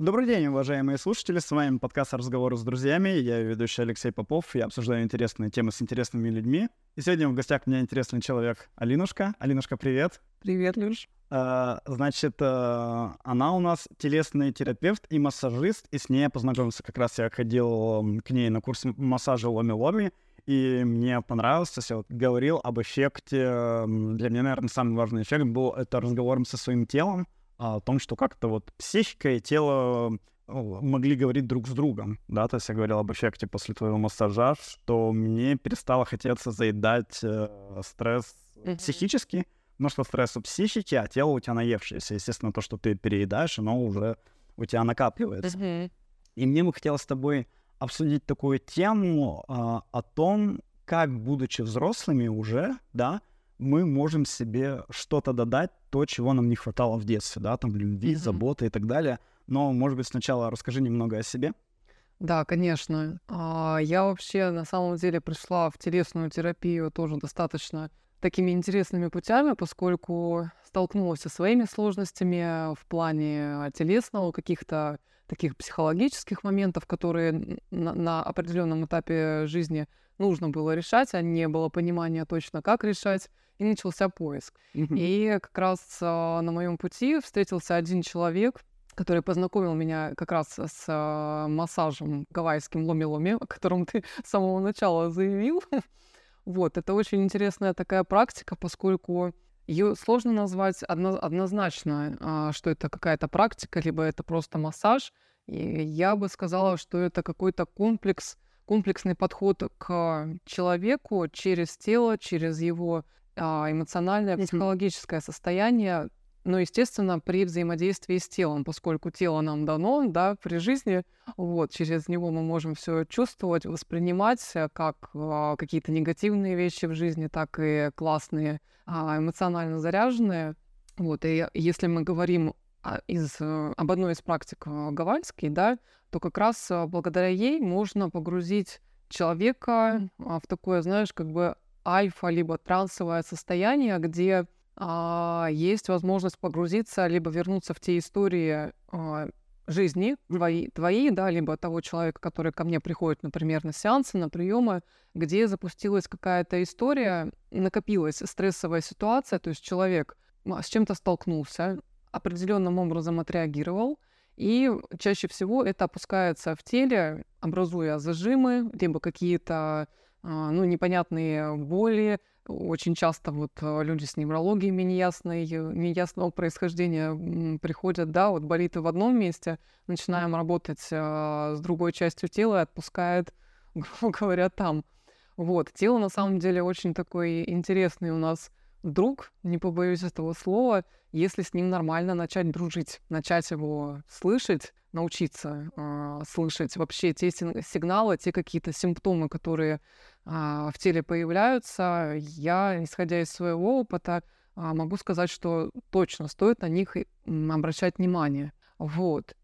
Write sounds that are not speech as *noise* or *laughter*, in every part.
Добрый день, уважаемые слушатели. С вами подкаст «Разговоры с друзьями». Я ведущий Алексей Попов. Я обсуждаю интересные темы с интересными людьми. И сегодня в гостях у меня интересный человек Алинушка. Алинушка, привет. Привет, Люш. А, значит, а, она у нас телесный терапевт и массажист, и с ней я познакомился. Как раз я ходил к ней на курс массажа ломи-ломи, и мне понравилось, я вот говорил об эффекте. Для меня, наверное, самый важный эффект был это разговором со своим телом, о том, что как-то вот психика и тело могли говорить друг с другом, да, то есть я говорил об эффекте после твоего массажа, что мне перестало хотеться заедать э, стресс mm-hmm. психический, но что стресс у психики, а тело у тебя наевшееся. Естественно, то, что ты переедаешь, оно уже у тебя накапливается. Mm-hmm. И мне бы хотелось с тобой обсудить такую тему э, о том, как, будучи взрослыми уже, да, мы можем себе что-то додать, то, чего нам не хватало в детстве, да, там любви, mm-hmm. заботы и так далее. Но, может быть, сначала расскажи немного о себе. Да, конечно. А, я вообще на самом деле пришла в телесную терапию тоже достаточно такими интересными путями, поскольку столкнулась со своими сложностями в плане телесного, каких-то таких психологических моментов, которые на, на определенном этапе жизни нужно было решать, а не было понимания точно, как решать и начался поиск. Mm-hmm. И как раз э, на моем пути встретился один человек, который познакомил меня как раз с э, массажем гавайским ломи-ломи, о котором ты *laughs* с самого начала заявил. *laughs* вот, это очень интересная такая практика, поскольку ее сложно назвать одно, однозначно, э, что это какая-то практика, либо это просто массаж. И я бы сказала, что это какой-то комплекс, комплексный подход к человеку через тело, через его а, эмоциональное, психологическое состояние, но, естественно, при взаимодействии с телом, поскольку тело нам дано, да, при жизни, вот, через него мы можем все чувствовать, воспринимать э, как а, какие-то негативные вещи в жизни, так и классные, а, эмоционально заряженные. Вот, и если мы говорим из, э, об одной из практик э, Гавальской, да, то как раз благодаря ей можно погрузить человека в такое, знаешь, как бы альфа, либо трансовое состояние, где а, есть возможность погрузиться, либо вернуться в те истории а, жизни твои, твои, да, либо того человека, который ко мне приходит, например, на сеансы, на приемы, где запустилась какая-то история, накопилась стрессовая ситуация, то есть человек с чем-то столкнулся, определенным образом отреагировал, и чаще всего это опускается в теле, образуя зажимы, либо какие-то а, ну, непонятные боли. Очень часто вот а, люди с неврологиями неясной, неясного происхождения приходят, да, вот болит и в одном месте, начинаем работать а, с другой частью тела и отпускает, *laughs* грубо говоря, там. Вот, тело на самом деле очень такой интересный у нас друг, не побоюсь этого слова, если с ним нормально начать дружить, начать его слышать, научиться э, слышать вообще те сигналы, те какие-то симптомы, которые а, в теле появляются, я, исходя из своего опыта, а, могу сказать, что точно стоит на них обращать внимание. Вот.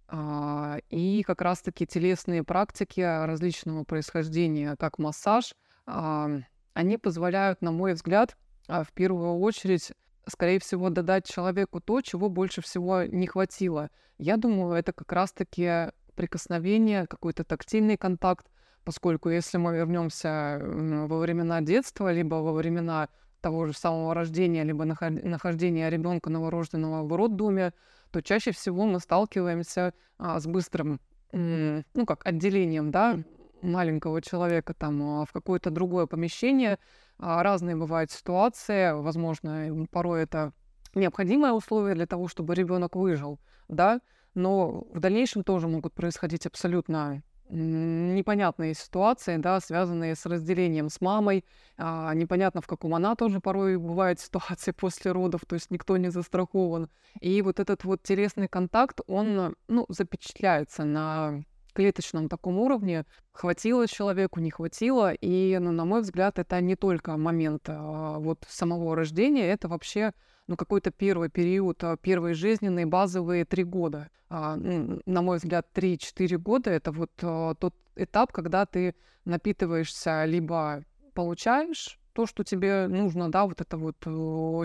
И как раз-таки телесные практики различного происхождения, как массаж, они позволяют, на мой взгляд, в первую очередь скорее всего, додать человеку то, чего больше всего не хватило. Я думаю, это как раз-таки прикосновение, какой-то тактильный контакт, поскольку если мы вернемся во времена детства, либо во времена того же самого рождения, либо нахождения ребенка новорожденного в роддоме, то чаще всего мы сталкиваемся а, с быстрым, ну как отделением, да, маленького человека там а, в какое-то другое помещение. А, разные бывают ситуации, возможно, порой это необходимое условие для того, чтобы ребенок выжил, да, но в дальнейшем тоже могут происходить абсолютно непонятные ситуации, да, связанные с разделением с мамой. А, непонятно, в каком она тоже порой бывает ситуации *laughs* после родов, то есть никто не застрахован. И вот этот вот телесный контакт, он, ну, запечатляется на клеточном таком уровне. Хватило человеку, не хватило. И, ну, на мой взгляд, это не только момент а, вот самого рождения, это вообще ну, какой-то первый период, а, первые жизненные базовые три года. А, на мой взгляд, 3-4 года — это вот а, тот этап, когда ты напитываешься либо получаешь то, что тебе нужно, да, вот это вот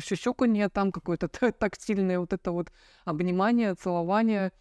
щущуканье, там какое-то *laughs* тактильное вот это вот обнимание, целование,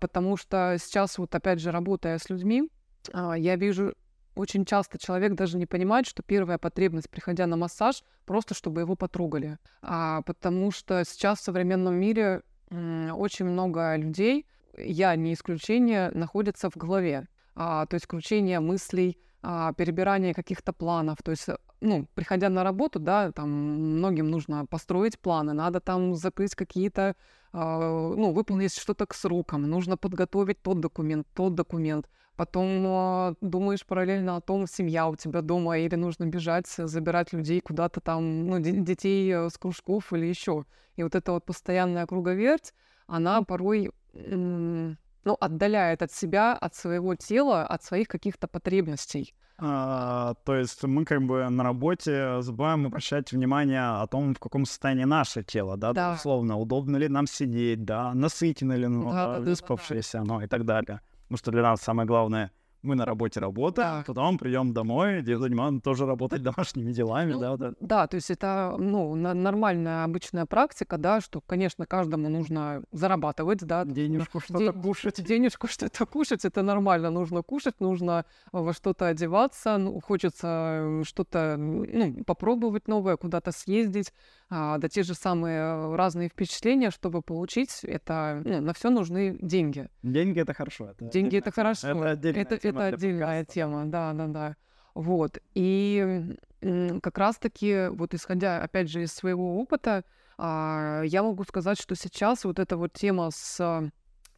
потому что сейчас вот опять же работая с людьми, а, я вижу очень часто человек даже не понимает, что первая потребность, приходя на массаж, просто чтобы его потрогали. А, потому что сейчас в современном мире очень много людей, я не исключение, находятся в голове. А, то есть кручение мыслей, а, перебирание каких-то планов. То есть, ну, приходя на работу, да, там многим нужно построить планы, надо там закрыть какие-то, а, ну, выполнить что-то к срокам, нужно подготовить тот документ, тот документ. Потом а, думаешь параллельно о том, семья у тебя дома, или нужно бежать, забирать людей куда-то там, ну, детей э, с кружков или еще. И вот эта вот постоянная круговерть, она порой ну, отдаляет от себя, от своего тела, от своих каких-то потребностей. А, то есть мы как бы на работе забываем обращать внимание о том, в каком состоянии наше тело, да, да. условно, удобно ли нам сидеть, да, насытено ли оно, да, да, выспавшееся да, да. оно и так далее. Потому что для нас самое главное — мы на работе работаем, да. потом прием домой, где занимаем тоже работать *laughs* домашними делами, ну, да, да. Да, то есть это, ну, нормальная обычная практика, да, что, конечно, каждому нужно зарабатывать, да. Денежку что-то Ден... кушать. Денежку что-то кушать, это нормально, нужно кушать, нужно во что-то одеваться, ну, хочется что-то, ну, попробовать новое, куда-то съездить, а, да те же самые разные впечатления, чтобы получить, это, ну, на все нужны деньги. Деньги — это хорошо. Это деньги — это хорошо. Это отдельная это, это отдельная тема, да, да, да. Вот. И как раз-таки, вот исходя, опять же, из своего опыта, а, я могу сказать, что сейчас вот эта вот тема с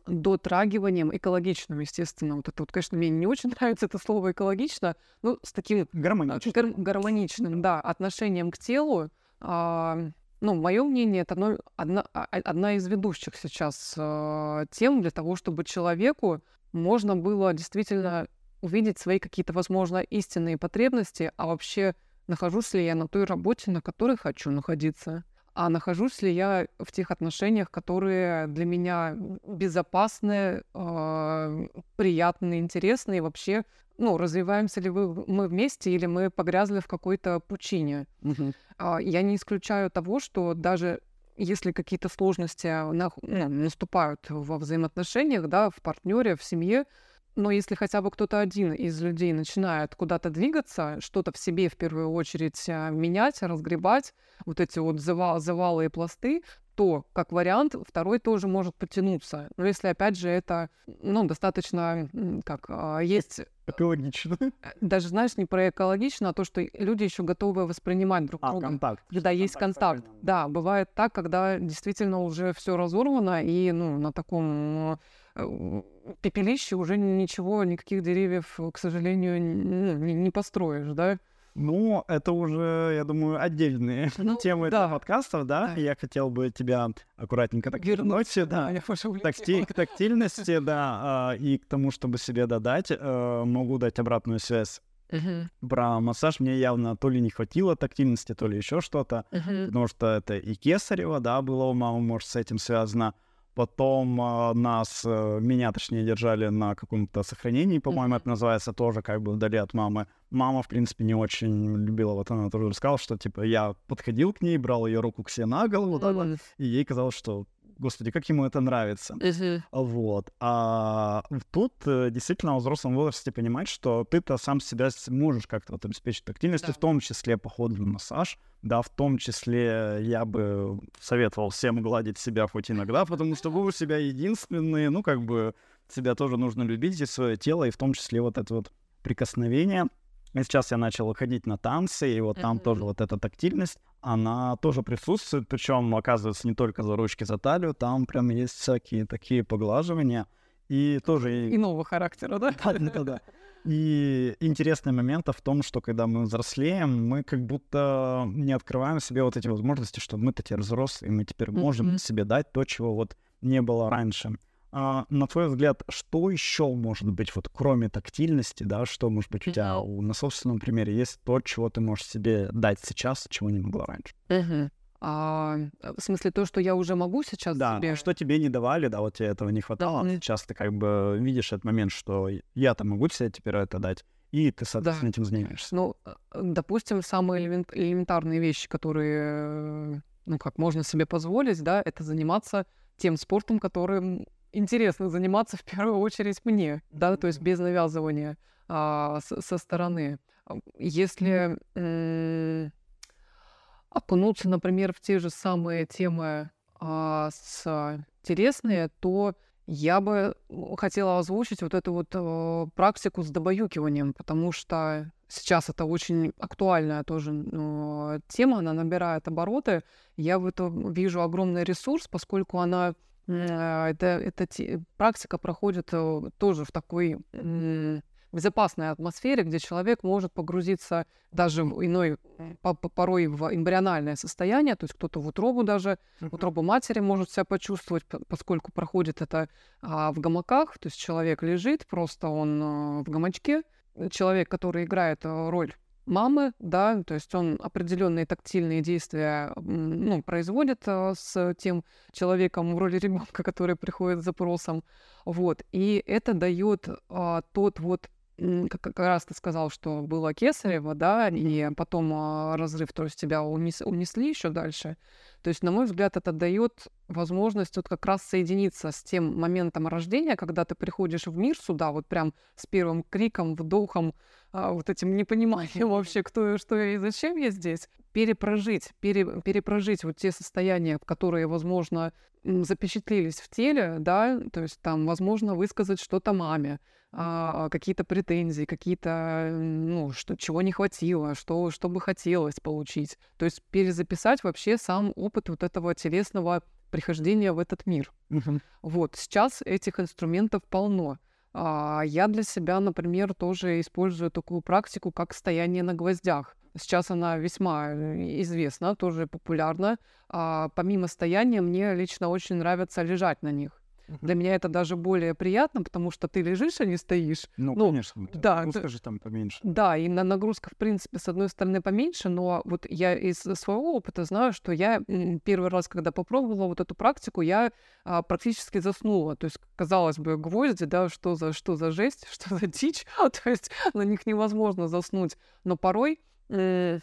дотрагиванием экологичным, естественно. Вот это вот, конечно, мне не очень *laughs* нравится это слово экологично, но с таким гармоничным, гар- гармоничным да, отношением к телу. А, ну, мое мнение, это одно, одна, а, одна из ведущих сейчас а, тем для того, чтобы человеку можно было действительно увидеть свои какие-то, возможно, истинные потребности, а вообще нахожусь ли я на той работе, на которой хочу находиться, а нахожусь ли я в тех отношениях, которые для меня безопасны, э, приятные, интересные, и вообще, ну, развиваемся ли вы, мы вместе или мы погрязли в какой-то пучине. Э, я не исключаю того, что даже если какие-то сложности на, ну, наступают во взаимоотношениях, да, в партнере, в семье, но если хотя бы кто-то один из людей начинает куда-то двигаться, что-то в себе в первую очередь а, менять, разгребать, вот эти вот завал, завалы и пласты, то, как вариант, второй тоже может потянуться. Но если, опять же, это, ну, достаточно, как, а, есть... Экологично. *laughs* Э, даже, знаешь, не про экологично, а то, что люди еще готовы воспринимать друг а, друга. контакт. Когда есть контакт. Да, бывает так, когда действительно уже все разорвано, и, ну, на таком э, пепелище уже ничего, никаких деревьев, к сожалению, не, не построишь, да? Ну, это уже, я думаю, отдельные *laughs* ну, темы да. подкастов, да? да. Я хотел бы тебя аккуратненько так вернуть, да, Такти- к тактильности, да, а, и к тому, чтобы себе додать, э, могу дать обратную связь. Uh-huh. Про массаж мне явно то ли не хватило тактильности, то ли еще что-то, uh-huh. потому что это и кесарево, да, было у мамы, может, с этим связано. Потом э, нас, э, меня точнее, держали на каком-то сохранении, по-моему, mm-hmm. это называется тоже как бы вдали от мамы. Мама, в принципе, не очень любила, вот она тоже рассказала, что, типа, я подходил к ней, брал ее руку к себе на голову, mm-hmm. да, и ей казалось, что господи, как ему это нравится. Uh-huh. Вот. А тут э, действительно в взрослом возрасте понимать, что ты-то сам себя можешь как-то вот обеспечить тактильностью, да. в том числе поход в массаж, да, в том числе я бы советовал всем гладить себя хоть иногда, потому что вы у себя единственные, ну, как бы себя тоже нужно любить, и свое тело, и в том числе вот это вот прикосновение. И сейчас я начал ходить на танцы, и вот там mm-hmm. тоже вот эта тактильность, она тоже присутствует, причем оказывается не только за ручки, за талию, там прям есть всякие такие поглаживания, и тоже... Иного характера, да? Да, да, да. И интересный момент в том, что когда мы взрослеем, мы как будто не открываем себе вот эти возможности, что мы-то теперь взрослые, мы теперь можем mm-hmm. себе дать то, чего вот не было раньше. А, на твой взгляд, что еще может быть, вот кроме тактильности, да, что может быть у тебя у, на собственном примере есть то, чего ты можешь себе дать сейчас, чего не могла раньше? А, в смысле, то, что я уже могу сейчас да, себе... что тебе не давали, да, вот тебе этого не хватало. Да. Сейчас ты как бы видишь этот момент, что я-то могу себе теперь это дать, и ты, соответственно, да. этим занимаешься. Ну, э, допустим, самые элементарные вещи, которые, ну, как можно себе позволить, да, это заниматься тем спортом, которым интересно заниматься в первую очередь мне, да, то есть без навязывания а, с, со стороны. Если м- окунуться, например, в те же самые темы а, с интересные, то я бы хотела озвучить вот эту вот э, практику с добаюкиванием, потому что сейчас это очень актуальная тоже э, тема, она набирает обороты. Я в этом вижу огромный ресурс, поскольку она это, эта практика проходит э, тоже в такой э, безопасной атмосфере, где человек может погрузиться даже в иной, по порой в эмбриональное состояние, то есть кто-то в утробу даже, в утробу матери может себя почувствовать, поскольку проходит это а, в гамаках, то есть человек лежит, просто он а, в гамачке, человек, который играет роль мамы, да, то есть он определенные тактильные действия ну, производит а, с тем человеком в роли ребенка, который приходит с запросом, вот, и это дает а, тот вот как, как раз ты сказал, что было кесарево, да, и потом а, разрыв, то есть тебя унес, унесли еще дальше. То есть, на мой взгляд, это дает возможность вот как раз соединиться с тем моментом рождения, когда ты приходишь в мир сюда, вот прям с первым криком, вдохом, а, вот этим непониманием вообще, кто и что и зачем я здесь, перепрожить, пере, перепрожить вот те состояния, которые, возможно, запечатлелись в теле, да, то есть там, возможно, высказать что-то маме, а, какие-то претензии, какие-то, ну, что, чего не хватило, что, что бы хотелось получить. То есть перезаписать вообще сам опыт вот этого телесного прихождения в этот мир. Uh-huh. Вот, сейчас этих инструментов полно. А, я для себя, например, тоже использую такую практику, как стояние на гвоздях. Сейчас она весьма э, известна, тоже популярна. А, помимо стояния, мне лично очень нравится лежать на них. Для меня это даже более приятно, потому что ты лежишь, а не стоишь. Ну, ну конечно. Да. Нагрузка же там поменьше. Да, и на нагрузка, в принципе, с одной стороны поменьше, но вот я из своего опыта знаю, что я первый раз, когда попробовала вот эту практику, я а, практически заснула. То есть, казалось бы, гвозди, да, что за, что за жесть, *laughs* что за дичь, *laughs* то есть на них невозможно заснуть. Но порой э,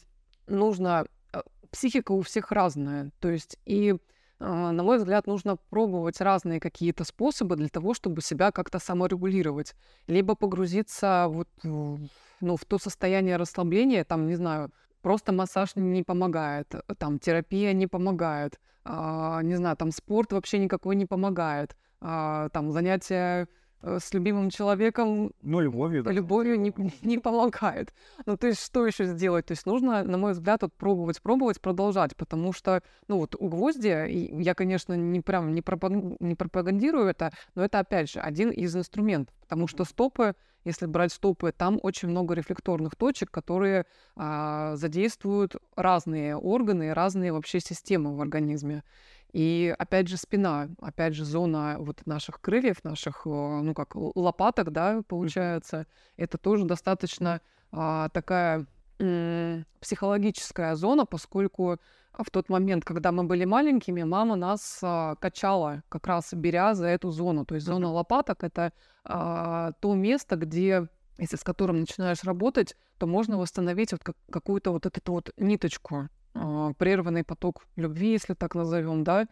нужно... Психика у всех разная, то есть и а, на мой взгляд, нужно пробовать разные какие-то способы для того, чтобы себя как-то саморегулировать. Либо погрузиться вот, ну, в то состояние расслабления, там, не знаю, просто массаж не помогает, там, терапия не помогает, а, не знаю, там, спорт вообще никакой не помогает, а, там, занятия с любимым человеком ну, любовью, да. любовью не, не помогает. Ну, то есть, что еще сделать? То есть, нужно, на мой взгляд, вот пробовать, пробовать, продолжать, потому что, ну, вот у гвоздя, я, конечно, не прям не, пропаг... не пропагандирую это, но это, опять же, один из инструментов, потому что стопы, если брать стопы, там очень много рефлекторных точек, которые а, задействуют разные органы, разные вообще системы в организме. И опять же спина, опять же зона вот наших крыльев, наших, э, ну как лопаток, да, получается, это тоже достаточно а, такая м- психологическая зона, поскольку в тот момент, когда мы были маленькими, мама нас а, качала, как раз беря за эту зону. То есть зона лопаток это а, то место, где если с которым начинаешь работать, то можно восстановить вот как, какую-то вот эту вот ниточку прерванный поток любви, если так назовем, да.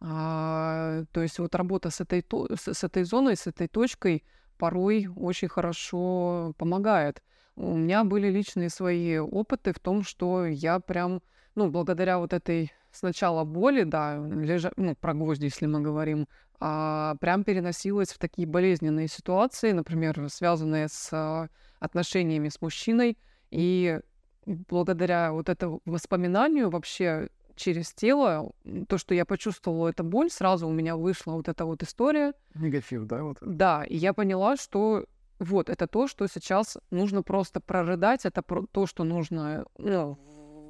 А, то есть вот работа с этой, с этой зоной, с этой точкой порой очень хорошо помогает. У меня были личные свои опыты в том, что я прям, ну, благодаря вот этой сначала боли, да, лежа, ну, про гвозди, если мы говорим, а, прям переносилась в такие болезненные ситуации, например, связанные с а, отношениями с мужчиной, и благодаря вот этому воспоминанию вообще через тело, то, что я почувствовала эту боль, сразу у меня вышла вот эта вот история. Негатив, да? Вот. Да, и я поняла, что вот это то, что сейчас нужно просто прорыдать, это то, что нужно ну,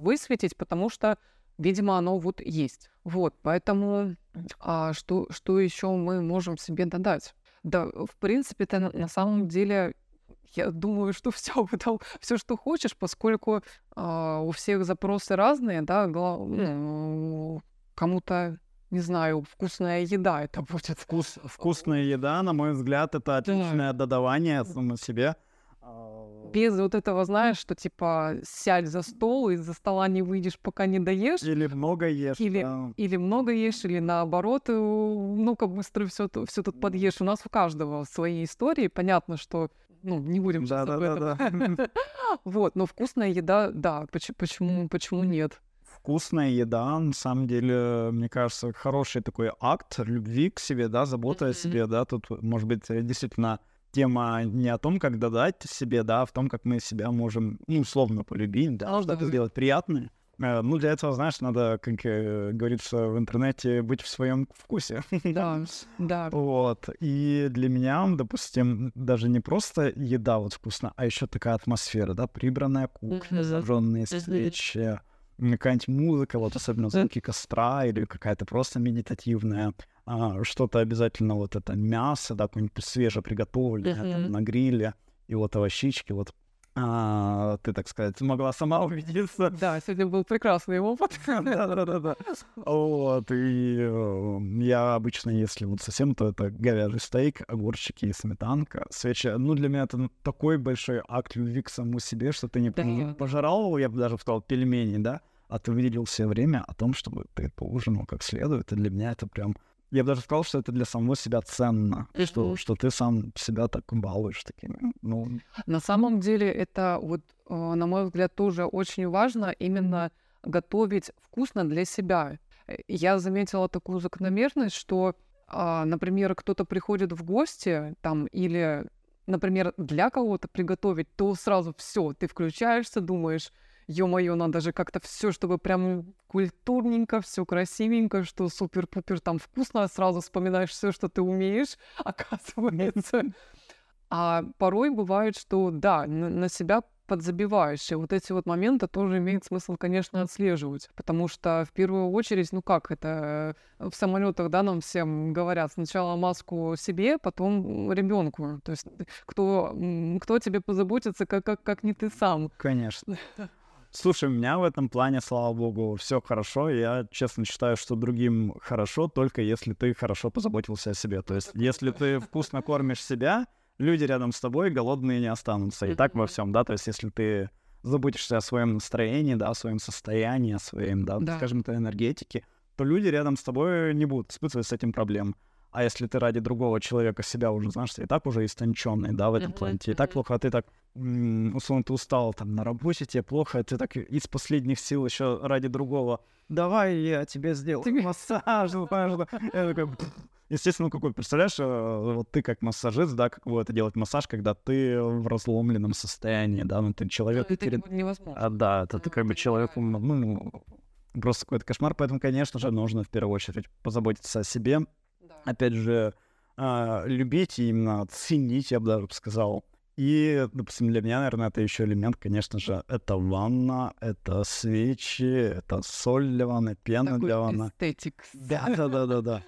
высветить, потому что, видимо, оно вот есть. Вот, поэтому а что, что еще мы можем себе додать? Да, в принципе, это на самом деле я думаю, что *laughs* все потом, все, что хочешь, поскольку э, у всех запросы разные, да, гла- ну, кому-то не знаю, вкусная еда это *laughs* будет. Вкус, вкусная еда, на мой взгляд, это отличное да. додавание самому себе. А, Без вот этого, знаешь, что типа сядь за стол, и за стола не выйдешь, пока не доешь. Или много ешь. Или, да. или много ешь, или наоборот, э, ну-ка быстро все, все тут подъешь. У нас у каждого свои истории. Понятно, что ну, не будем сейчас об Да-да-да-да. этом. *laughs* *laughs* Вот, но вкусная еда, да, поч- почему, почему нет? Вкусная еда, на самом деле, мне кажется, хороший такой акт любви к себе, да, заботы о себе, да, тут, может быть, действительно тема не о том, как додать себе, да, а в том, как мы себя можем, ну, условно полюбить, да, что-то да. сделать приятное. Э, Ну, для этого, знаешь, надо, как э, говорится в интернете, быть в своем вкусе. Да, *laughs* да. Вот. И для меня, допустим, даже не просто еда вот вкусная, а еще такая атмосфера, да, прибранная кухня, Мгм. свечи, какая-нибудь музыка, вот особенно звуки костра или какая-то просто медитативная, что-то обязательно вот это мясо, да, какое-нибудь свежеприготовленное Мгм. на гриле, и вот овощички, вот а, ты, так сказать, могла сама *laughs* убедиться, Да, сегодня был прекрасный опыт. *laughs* да-да-да. Вот, и э, я обычно, если вот совсем, то это говяжий стейк, огурчики и сметанка, свечи. Ну, для меня это ну, такой большой акт любви к самому себе, что ты не пожрал, я бы даже сказал, пельмени, да, а ты выделил себе время о том, чтобы ты поужинал как следует, и для меня это прям... Я бы даже сказал, что это для самого себя ценно, что, Мгм. что ты сам себя так балуешь такими. Ну, На самом деле это вот, э, на мой взгляд, тоже очень важно именно готовить вкусно для себя. Э, Я заметила такую закономерность, что, а, например, кто-то приходит в гости там или, например, для кого-то приготовить, то сразу все, ты включаешься, думаешь, ё-моё, надо же как-то все, чтобы прям культурненько, все красивенько, что супер-пупер там вкусно, сразу вспоминаешь все, что ты умеешь, *laughs* оказывается. А порой бывает, что да, на, себя подзабиваешь. И вот эти вот моменты тоже имеет смысл, конечно, отслеживать. Потому что в первую очередь, ну как это э, в самолетах, да, нам всем говорят, сначала маску себе, потом ребенку. То есть кто, м, кто тебе позаботится, как, как, как не ты сам. Конечно. *laughs* Слушай, у меня в этом плане, слава богу, все хорошо. Я честно считаю, что другим хорошо, только если ты хорошо позаботился о себе. То есть, если ты вкусно кормишь себя, люди рядом с тобой голодные не останутся. И так во всем, да. То есть, если ты заботишься о своем настроении, да, о своем состоянии, о своем, да, Да. скажем, то энергетике, то люди рядом с тобой не будут испытывать с этим проблем. А если ты ради другого человека себя уже, знаешь, ты и так уже истонченный, да, в этом Мгм, плане, тебе и так плохо, а ты так, условно, ты устал там на работе, тебе плохо, а ты так из последних сил еще ради другого, давай я тебе сделаю массаж. *laughs* Естественно, какой, представляешь, э, вот ты как массажист, да, как это делать массаж, когда ты в разломленном состоянии, да, ну ты человек, Это перед- невозможно. а, да, это ты как бы человеку, ну, просто какой-то кошмар, поэтому, конечно же, нужно в первую очередь позаботиться о себе. Опять же, а, любить и именно ценить, я бы даже сказал. И, допустим, для меня, наверное, это еще элемент, конечно же, это ванна, это свечи, это соль для ванны, пена Такой для ванны. эстетик. Да, да, да, да, да.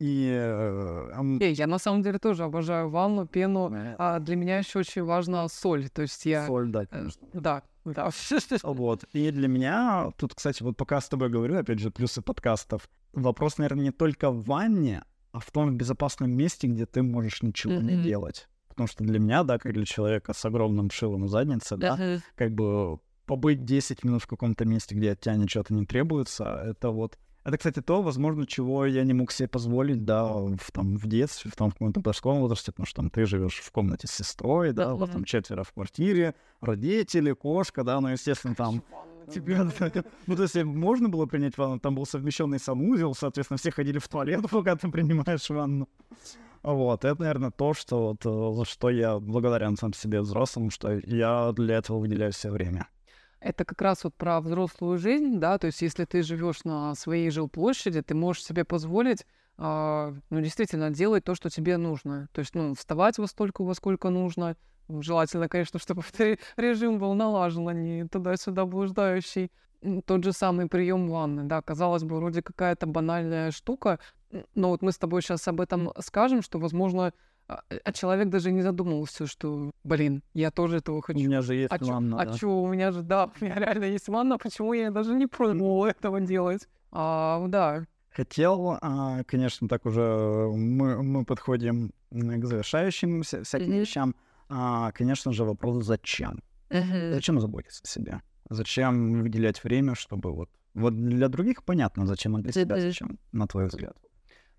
И э, Не, я на самом деле тоже обожаю ванну, пену. э, А для меня еще очень важна соль. То есть я... соль, да, э, конечно. Да, да. *laughs* Вот. И для меня, тут, кстати, вот пока с тобой говорю, опять же, плюсы подкастов, вопрос, наверное, не только в ванне, а в том безопасном месте, где ты можешь ничего не Мгм. делать. Потому что для меня, да, как для человека с огромным шилом в заднице, да, Мгм. как бы побыть 10 минут в каком-то месте, где от тебя ничего не требуется, это вот... Это, кстати, то, возможно, чего я не мог себе позволить, да, в, там, в детстве, в, там, в каком-то подростковом возрасте, потому что там ты живешь в комнате с сестрой, да, у вас там четверо в квартире, родители, кошка, да, ну, естественно, там Тебе, ну, то есть можно было принять ванну, там был совмещенный санузел, соответственно, все ходили в туалет, *laughs* пока ты принимаешь ванну. Вот, это, наверное, то, что вот, э, за что я благодарен сам себе взрослым, что я для этого выделяю себе время. Это как раз вот про взрослую жизнь, да, то есть если ты живешь на своей жилплощади, ты можешь себе позволить, ну, действительно, делать то, что тебе нужно. То есть, ну, вставать во столько, во сколько нужно. Желательно, конечно, *laughs* чтобы ре- режим был налажен, а не туда-сюда блуждающий. Тот же самый прием ванны, да, казалось бы, вроде какая-то банальная штука, но вот мы с тобой сейчас об этом скажем, что, возможно, а а человек даже не задумывался, что, блин, я тоже этого У хочу. меня же есть А чё, ванна, а да. чё, у меня же, да, *laughs* у меня реально есть ванна, почему я даже не пробовал этого делать? А, да. Хотел, а, конечно, так уже мы, мы подходим к завершающим вся- всяким Мгм. вещам. а, конечно же, вопрос «зачем?». Мгм. Зачем заботиться о себе? Зачем выделять время, чтобы вот... Вот для других понятно, зачем, а для себя зачем, на твой взгляд?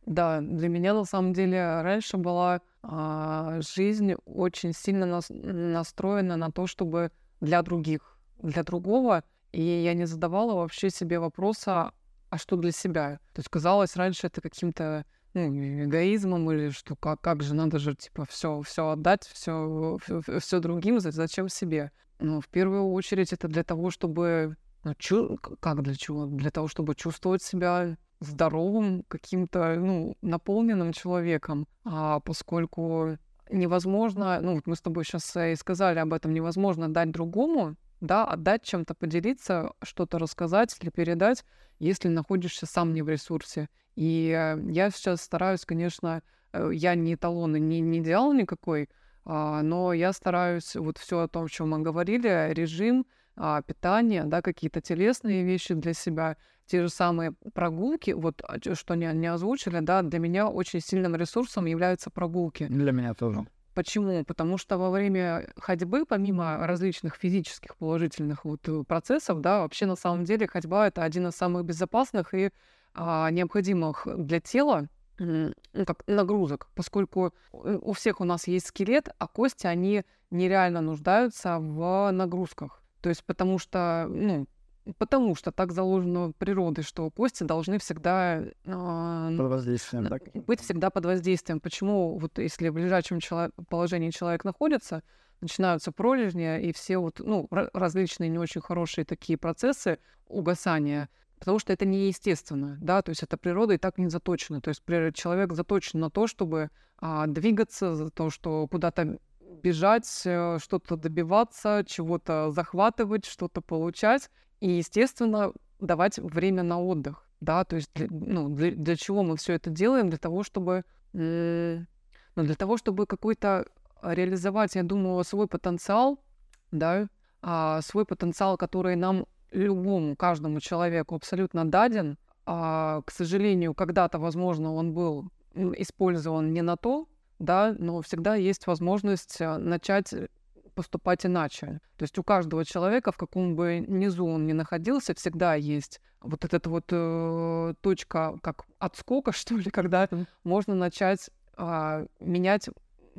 Да, для меня на самом деле раньше была а, жизнь очень сильно нас- настроена на то, чтобы для других, для другого, и я не задавала вообще себе вопроса, а что для себя? То есть казалось раньше это каким-то ну, эгоизмом или что как, как же надо же типа все все отдать, все все другим, за- зачем себе? Ну, в первую очередь это для того, чтобы ну, чу- как для чего? Для того, чтобы чувствовать себя здоровым, каким-то, ну, наполненным человеком, а поскольку невозможно, ну, вот мы с тобой сейчас и сказали об этом, невозможно дать другому, да, отдать чем-то, поделиться, что-то рассказать или передать, если находишься сам не в ресурсе. И э, я сейчас стараюсь, конечно, э, я не эталон и не, не идеал никакой, а, но я стараюсь вот все о том, о чем мы говорили, режим, а, питание, да, какие-то телесные вещи для себя, те же самые прогулки, вот а, что не, не озвучили, да, для меня очень сильным ресурсом являются прогулки. Для меня тоже. Почему? Потому что во время ходьбы, помимо различных физических положительных вот э, процессов, да, вообще на самом деле ходьба это один из самых безопасных и а, необходимых для тела ну, как нагрузок, поскольку у всех у нас есть скелет, а кости, они нереально нуждаются в нагрузках. То есть потому что, ну, потому что так заложено природой, что кости должны всегда а, Под воздействием, так? быть всегда под воздействием. Почему вот если в лежачем чело- положении человек находится, начинаются пролежни и все вот, ну, ра- различные не очень хорошие такие процессы угасания, потому что это неестественно, да, то есть это природа и так не заточена. То есть человек заточен на то, чтобы а, двигаться, за то, что куда-то бежать, э, что-то добиваться, чего-то захватывать, что-то получать. И, естественно, давать время на отдых. Да, то есть для, ну, для, для чего мы все это делаем? Для того, чтобы ну, для того, чтобы какой-то реализовать, я думаю, свой потенциал, да, а, свой потенциал, который нам любому, каждому человеку абсолютно даден. А, к сожалению, когда-то, возможно, он был использован не на то, да, но всегда есть возможность а, начать поступать иначе. То есть у каждого человека, в каком бы низу он ни находился, всегда есть вот эта вот э, точка как отскока, *laughs* что ли, когда можно начать а, менять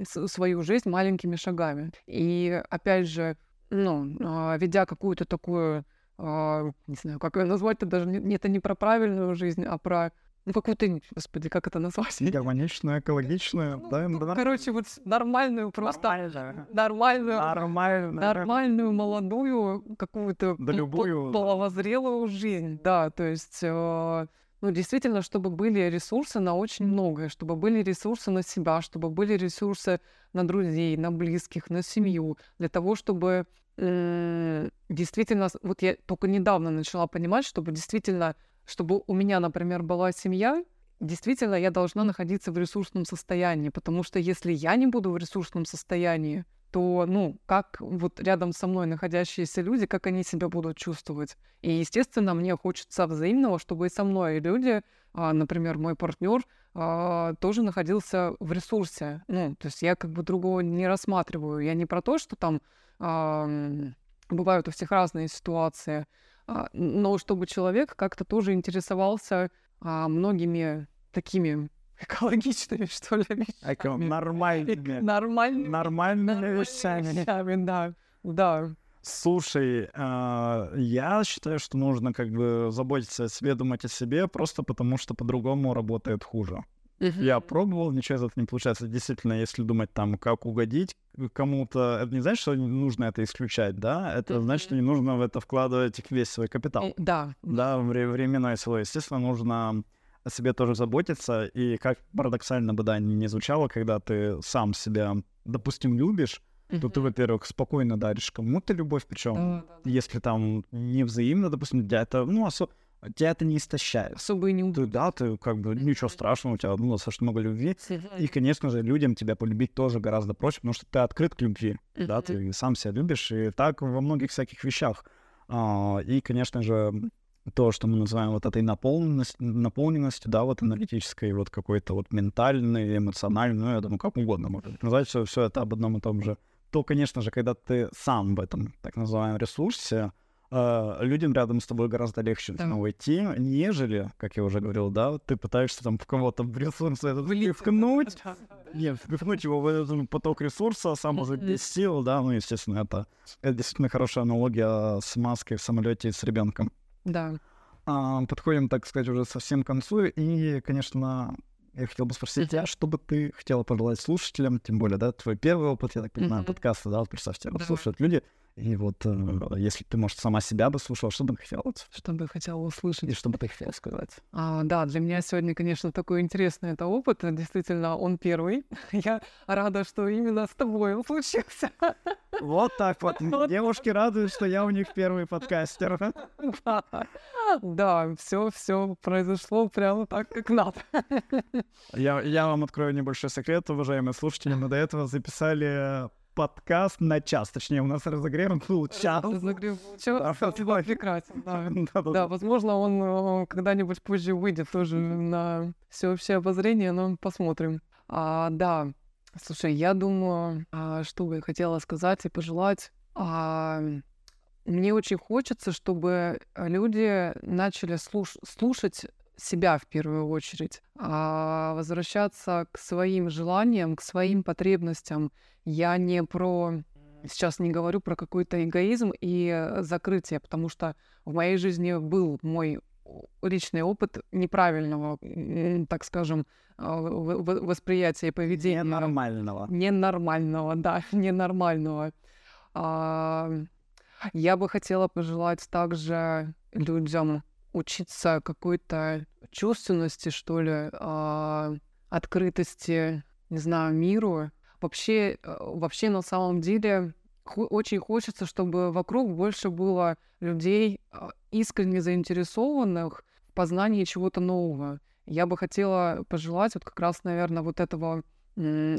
свою жизнь маленькими шагами. И опять же, ну, а, ведя какую-то такую, а, не знаю, как ее назвать-то даже, не, это не про правильную жизнь, а про ну, какую-то, господи, как это назвать? Гармоничную, экологичную, Ну, да? ну, да, короче, вот нормальную, просто Нормально. нормальную, Нормально. нормальную, молодую, какую-то Да любую, половозрелую жизнь, да, то есть, э, ну, действительно, чтобы были ресурсы на очень многое, чтобы были ресурсы на себя, чтобы были ресурсы на друзей, на близких, на семью, для того, чтобы м, действительно, вот я только недавно начала понимать, чтобы действительно, чтобы у меня, например, была семья, действительно я должна находиться в ресурсном состоянии, потому что если я не буду в ресурсном состоянии, то, ну, как вот рядом со мной находящиеся люди, как они себя будут чувствовать. И, естественно, мне хочется взаимного, чтобы и со мной люди, а, например, мой партнер, а, тоже находился в ресурсе. Ну, то есть я как бы другого не рассматриваю. Я не про то, что там бывают у всех разные ситуации, но чтобы человек как-то тоже интересовался а, многими такими *laughs* экологичными, что ли, вещами. Нормальными. Нормальными Нормальными вещами. вещами, да. Да. Слушай, а, я считаю, что нужно как бы заботиться о себе, думать о себе, просто потому что по-другому работает хуже. Я пробовал, ничего из этого не получается. Действительно, если думать там, как угодить кому-то, это не значит, что нужно это исключать, да? Это значит, что не нужно в это вкладывать весь свой капитал. Да. Да, вре- временное свое. Естественно, нужно о себе тоже заботиться. И как парадоксально бы, да, не звучало, когда ты сам себя, допустим, любишь, то ты, во-первых, спокойно даришь кому-то любовь, причем да. если там не взаимно, допустим, тебя это, ну, осо- тебя это не истощает. Особо и не Ты, да, ты как бы ничего страшного, у тебя ну, достаточно много любви. И, конечно же, людям тебя полюбить тоже гораздо проще, потому что ты открыт к любви, да, ты сам себя любишь, и так во многих всяких вещах. А, И, конечно же, то, что мы называем вот этой наполненность, наполненностью, да, вот энергетической, вот какой-то вот ментальной, эмоциональной, ну, я думаю, как угодно можно назвать, все, все это об одном и том же то, конечно же, когда ты сам в этом так называемом ресурсе, э, людям рядом с тобой гораздо легче Да. да. войти, нежели, как я уже говорил, да, ты пытаешься там в кого-то в ресурс этот впихнуть, нет, впихнуть его в этот поток ресурса, а сам уже без сил, да, ну, естественно, это, это действительно хорошая аналогия с маской в самолете и с ребенком. Да. А, подходим, так сказать, уже совсем к концу. И, конечно, я хотел бы спросить тебя, что бы ты хотела пожелать слушателям, тем более, да, твой первый опыт, я так понимаю, подкаста, да, вот представь, тебя вот слушают люди, и вот э, если ты, может, сама себя бы слушала, что бы ты хотела, Что бы я хотела услышать? и что бы ты хотела сказать? А, да, для меня сегодня, конечно, такой интересный это опыт. э, Действительно, он первый. *laughs* Я рада, что именно с тобой он случился. *laughs* Вот так вот. Вот. Девушки радуют, что я у них первый подкастер. *laughs* Да, Да, все, все произошло прямо так, как надо. Я, я вам открою небольшой секрет, уважаемые слушатели. Мы до этого записали подкаст на час. Точнее, у нас разогрев был час. Разогрев получился, Да, было прекрасно, да. *laughs* Да-да-да. Да, возможно, он э, когда-нибудь позже выйдет тоже на всеобщее обозрение, но посмотрим. А, да, слушай, я думаю, а, что бы я хотела сказать и пожелать. А, мне очень хочется, чтобы люди начали слуш- слушать себя в первую очередь, а, возвращаться к своим желаниям, к своим потребностям. Я не про сейчас не говорю про какой-то эгоизм и э, закрытие, потому что в моей жизни был мой личный опыт неправильного, так скажем, в- восприятия и поведения. Нормального. Ненормального, да, *laughs* ненормального. А, Я бы хотела пожелать также людям учиться какой-то чувственности, что ли, а, открытости, не знаю, миру. Вообще, э, вообще на самом деле очень хочется, чтобы вокруг больше было людей а, искренне заинтересованных в познании чего-то нового. Я бы хотела пожелать вот как раз, наверное, вот этого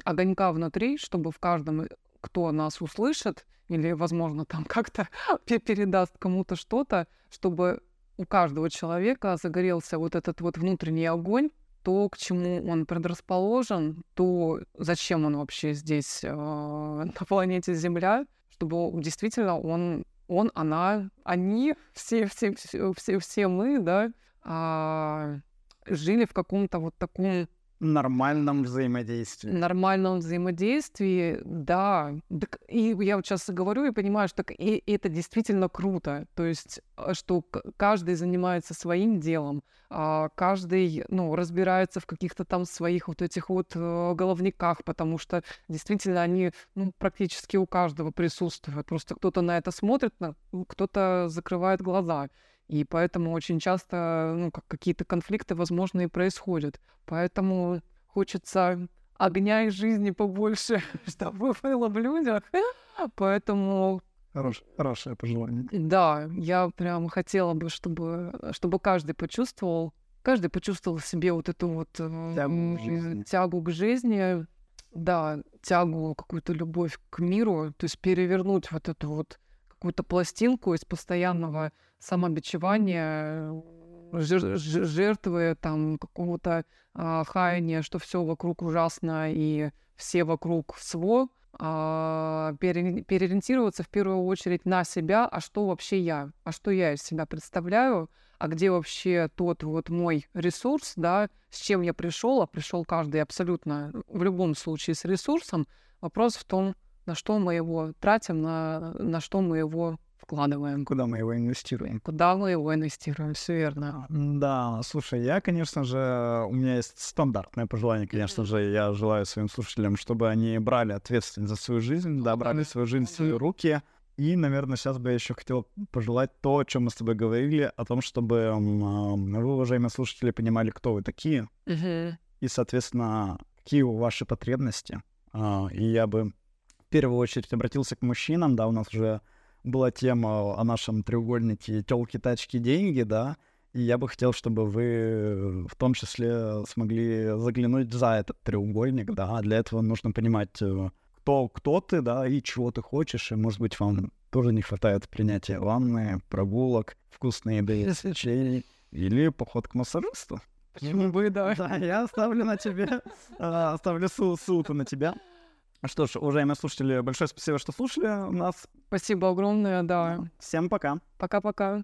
огонька внутри, чтобы в каждом, э, кто нас услышит или, возможно, там как-то *laughs* пе- передаст кому-то что-то, чтобы у каждого человека загорелся вот этот вот внутренний огонь, то, к чему он предрасположен, то зачем он вообще здесь, э, *laughs* на планете Земля, чтобы действительно он, он, она, они, *laughs* все, все, все, все, все мы, да, а, жили в каком-то вот таком Нормальном взаимодействии. нормальном взаимодействии, да. Так и я вот сейчас говорю и понимаю, что так и это действительно круто. То есть, а, что каждый занимается своим делом, а, каждый, ну, разбирается в каких-то там своих вот этих вот э, головниках, потому что действительно они, ну, практически у каждого присутствуют. Просто кто-то на это смотрит, кто-то закрывает глаза. И поэтому очень часто, ну, как какие-то конфликты, возможно, и происходят. Поэтому хочется огня и жизни побольше, *laughs* чтобы было в людях. Поэтому, Хорош- хорошее пожелание. да, я прям хотела бы, чтобы, чтобы каждый почувствовал, каждый почувствовал в себе вот эту вот э, Тягу к жизни. тягу к жизни, да, тягу, какую-то любовь к миру, то есть перевернуть вот эту вот какую-то пластинку из постоянного самобичевания, ж- жертвы там какого-то а, хаяния, что все вокруг ужасно и все вокруг сво, а, пере- переориентироваться в первую очередь на себя, а что вообще я, а что я из себя представляю, а где вообще тот вот мой ресурс, да, с чем я пришел, а пришел каждый абсолютно в любом случае с ресурсом. Вопрос в том, на что мы его тратим, на, на что мы его вкладываем, Куда мы его инвестируем? куда мы его инвестируем, все верно. Да, слушай, я, конечно же, у меня есть стандартное пожелание, конечно же, я желаю своим слушателям, чтобы они брали ответственность за свою жизнь, да, брали свою жизнь в свои руки. И, наверное, сейчас бы я еще хотел пожелать то, о чем мы с тобой говорили, о том, чтобы а, вы, уважаемые слушатели, понимали, кто вы такие, и, соответственно, какие у ваши потребности. А, И я бы в первую очередь обратился к мужчинам, да, у нас уже была тема о нашем треугольнике телки, тачки, деньги, да, и я бы хотел, чтобы вы в том числе смогли заглянуть за этот треугольник, да, а для этого нужно понимать, э, кто, кто ты, да, и чего ты хочешь, и, может быть, вам тоже не хватает принятия ванны, прогулок, вкусной еды, развлечений или поход к массажисту. Почему бы, да. Да, я оставлю на тебе, а, оставлю ссыл- ссылку на тебя. Что ж, уважаемые слушатели, большое спасибо, что слушали нас. Спасибо огромное, да. Всем пока. Пока-пока.